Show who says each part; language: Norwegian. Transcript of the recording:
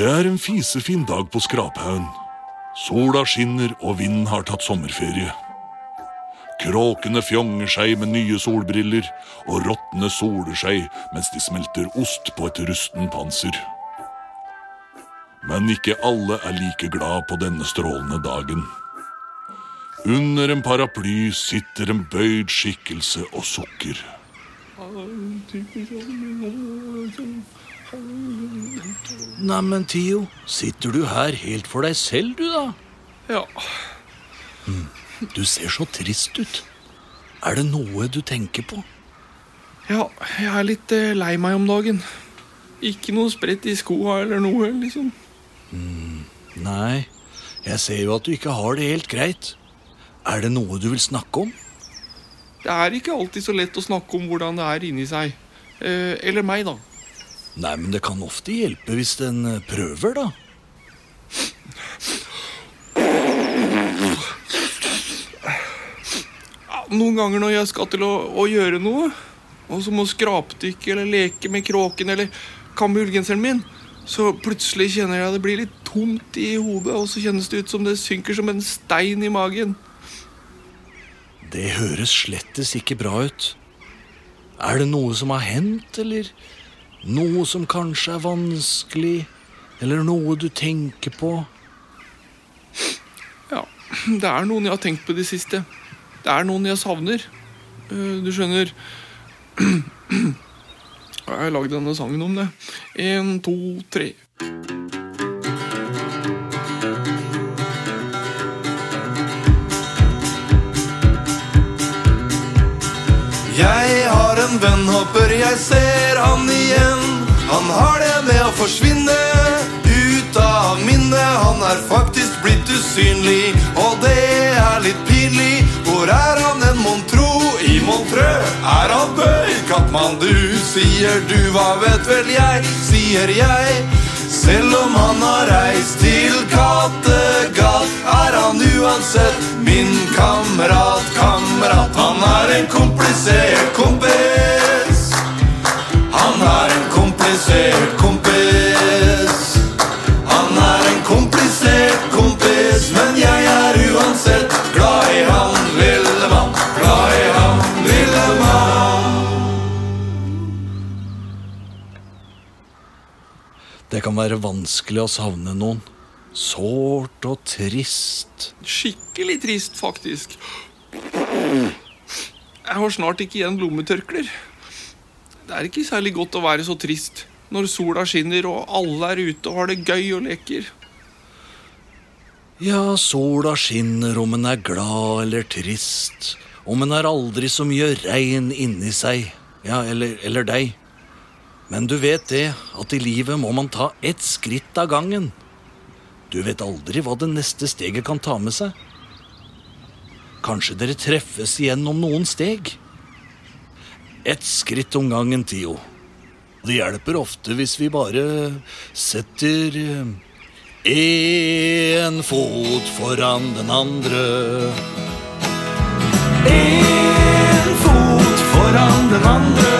Speaker 1: Det er en fisefin dag på Skraphaugen. Sola skinner, og vinden har tatt sommerferie. Kråkene fjonger seg med nye solbriller, og rottene soler seg mens de smelter ost på et rusten panser. Men ikke alle er like glad på denne strålende dagen. Under en paraply sitter en bøyd skikkelse og sukker.
Speaker 2: Neimen, Tio, sitter du her helt for deg selv, du, da?
Speaker 3: Ja.
Speaker 2: Du ser så trist ut. Er det noe du tenker på?
Speaker 3: ja, jeg er litt eh, lei meg om dagen. Ikke noe spredt i skoa eller noe, liksom.
Speaker 2: Nei, jeg ser jo at du ikke har det helt greit. Er det noe du vil snakke om?
Speaker 3: Det er ikke alltid så lett å snakke om hvordan det er inni seg. Eh, eller meg, da.
Speaker 2: Nei, men det kan ofte hjelpe hvis en eh, prøver, da.
Speaker 3: Noen ganger når jeg skal til å, å gjøre noe, og som å skrapdykke eller leke med kråken eller kamme ullgenseren min, så plutselig kjenner jeg det blir litt tomt i hodet, og så kjennes det ut som det synker som en stein i magen.
Speaker 2: Det høres slettes ikke bra ut. Er det noe som har hendt, eller noe som kanskje er vanskelig, eller noe du tenker på?
Speaker 3: Ja, det er noen jeg har tenkt på i det siste. Det er noen jeg savner. Eh, Du skjønner Jeg har lagd denne sangen om det. En, to, tre.
Speaker 4: Jeg har en venn, håper jeg ser han igjen. Han har det med å forsvinne ut av minnet. Han er faktisk blitt usynlig, og det er litt pinlig. Hvor er han en mon tro? I Montrø er han bøy i Katmandu. Sier du, hva vet vel jeg, sier jeg. Selv om han har reist til Kattegat, er han uansett min kamerat, kamerat. Han er en komplisert kompis.
Speaker 2: Det kan være vanskelig å savne noen. Sårt og trist.
Speaker 3: Skikkelig trist, faktisk. Jeg har snart ikke igjen lommetørklær. Det er ikke særlig godt å være så trist når sola skinner og alle er ute og har det gøy og leker.
Speaker 2: Ja, sola skinner om en er glad eller trist. Om en er aldri så mye regn inni seg. Ja, eller, eller deg. Men du vet det, at i livet må man ta ett skritt av gangen. Du vet aldri hva det neste steget kan ta med seg. Kanskje dere treffes igjen om noen steg? Ett skritt om gangen, Tio. Det hjelper ofte hvis vi bare setter én fot foran den andre. Én fot foran den andre.